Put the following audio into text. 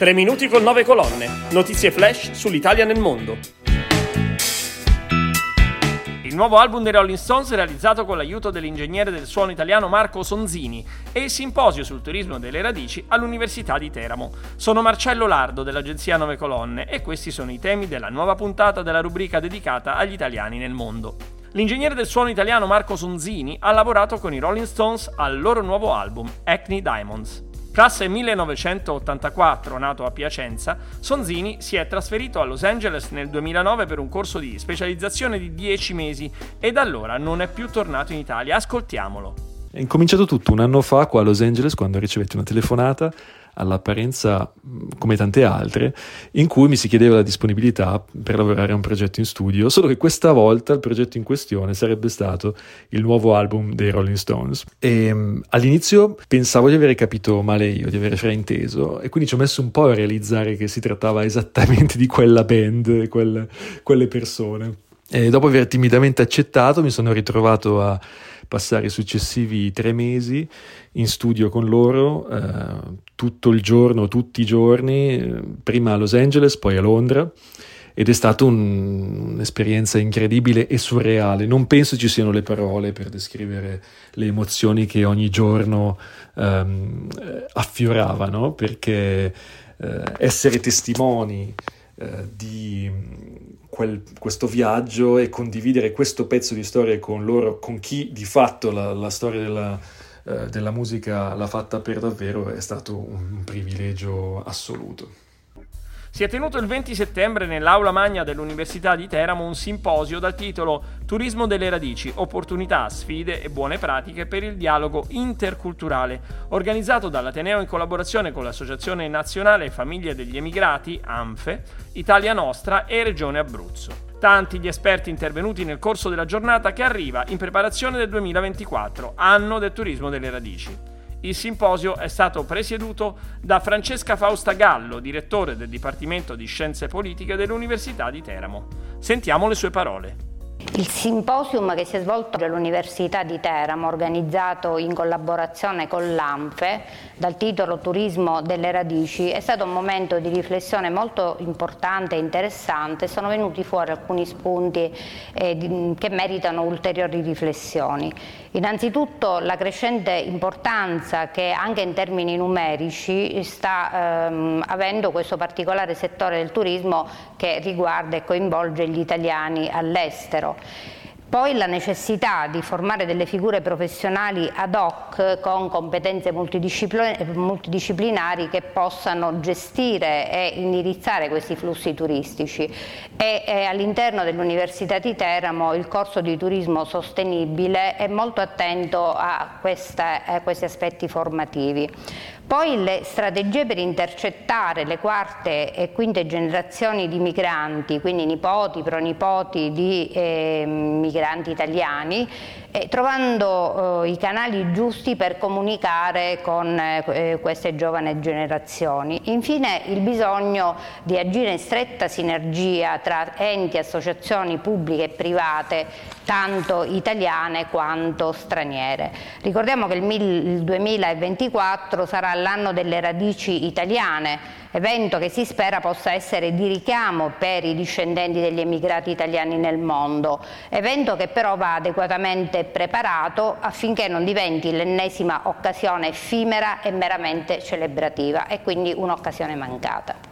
3 minuti con 9 colonne. Notizie flash sull'Italia nel mondo. Il nuovo album dei Rolling Stones è realizzato con l'aiuto dell'ingegnere del suono italiano Marco Sonzini e il simposio sul turismo delle radici all'Università di Teramo. Sono Marcello Lardo dell'agenzia Nove Colonne e questi sono i temi della nuova puntata della rubrica dedicata agli italiani nel mondo. L'ingegnere del suono italiano Marco Sonzini ha lavorato con i Rolling Stones al loro nuovo album, Acne Diamonds. Classe 1984, nato a Piacenza, Sonzini si è trasferito a Los Angeles nel 2009 per un corso di specializzazione di 10 mesi e da allora non è più tornato in Italia. Ascoltiamolo. È incominciato tutto un anno fa qua a Los Angeles quando ricevetti una telefonata all'apparenza come tante altre, in cui mi si chiedeva la disponibilità per lavorare a un progetto in studio, solo che questa volta il progetto in questione sarebbe stato il nuovo album dei Rolling Stones. E all'inizio pensavo di aver capito male io, di aver frainteso, e quindi ci ho messo un po' a realizzare che si trattava esattamente di quella band, quelle, quelle persone. E dopo aver timidamente accettato, mi sono ritrovato a passare i successivi tre mesi in studio con loro, eh, tutto il giorno, tutti i giorni, prima a Los Angeles, poi a Londra. Ed è stata un, un'esperienza incredibile e surreale. Non penso ci siano le parole per descrivere le emozioni che ogni giorno ehm, affioravano, perché eh, essere testimoni eh, di quel, questo viaggio e condividere questo pezzo di storia con loro, con chi di fatto la, la storia della, eh, della musica l'ha fatta per davvero, è stato un privilegio assoluto. Si è tenuto il 20 settembre nell'aula magna dell'Università di Teramo un simposio dal titolo Turismo delle radici, opportunità, sfide e buone pratiche per il dialogo interculturale, organizzato dall'Ateneo in collaborazione con l'Associazione Nazionale Famiglie degli Emigrati, ANFE, Italia Nostra e Regione Abruzzo. Tanti gli esperti intervenuti nel corso della giornata che arriva in preparazione del 2024, anno del turismo delle radici. Il simposio è stato presieduto da Francesca Fausta Gallo, direttore del Dipartimento di Scienze Politiche dell'Università di Teramo. Sentiamo le sue parole. Il simposium che si è svolto all'Università di Teramo, organizzato in collaborazione con l'ANFE, dal titolo Turismo delle radici, è stato un momento di riflessione molto importante e interessante. Sono venuti fuori alcuni spunti eh, che meritano ulteriori riflessioni. Innanzitutto la crescente importanza che anche in termini numerici sta ehm, avendo questo particolare settore del turismo che riguarda e coinvolge gli italiani all'estero. Israel. Poi la necessità di formare delle figure professionali ad hoc con competenze multidisciplinari che possano gestire e indirizzare questi flussi turistici e, e all'interno dell'Università di Teramo il corso di turismo sostenibile è molto attento a, queste, a questi aspetti formativi. Poi le strategie per intercettare le quarte e quinte generazioni di migranti, quindi nipoti, pronipoti di eh, migranti italiani, eh, trovando eh, i canali giusti per comunicare con eh, queste giovani generazioni. Infine il bisogno di agire in stretta sinergia tra enti e associazioni pubbliche e private, tanto italiane quanto straniere. Ricordiamo che il 2024 sarà l'anno delle radici italiane, evento che si spera possa essere di richiamo per i discendenti degli emigrati italiani nel mondo, evento che però va adeguatamente preparato affinché non diventi l'ennesima occasione effimera e meramente celebrativa e quindi un'occasione mancata.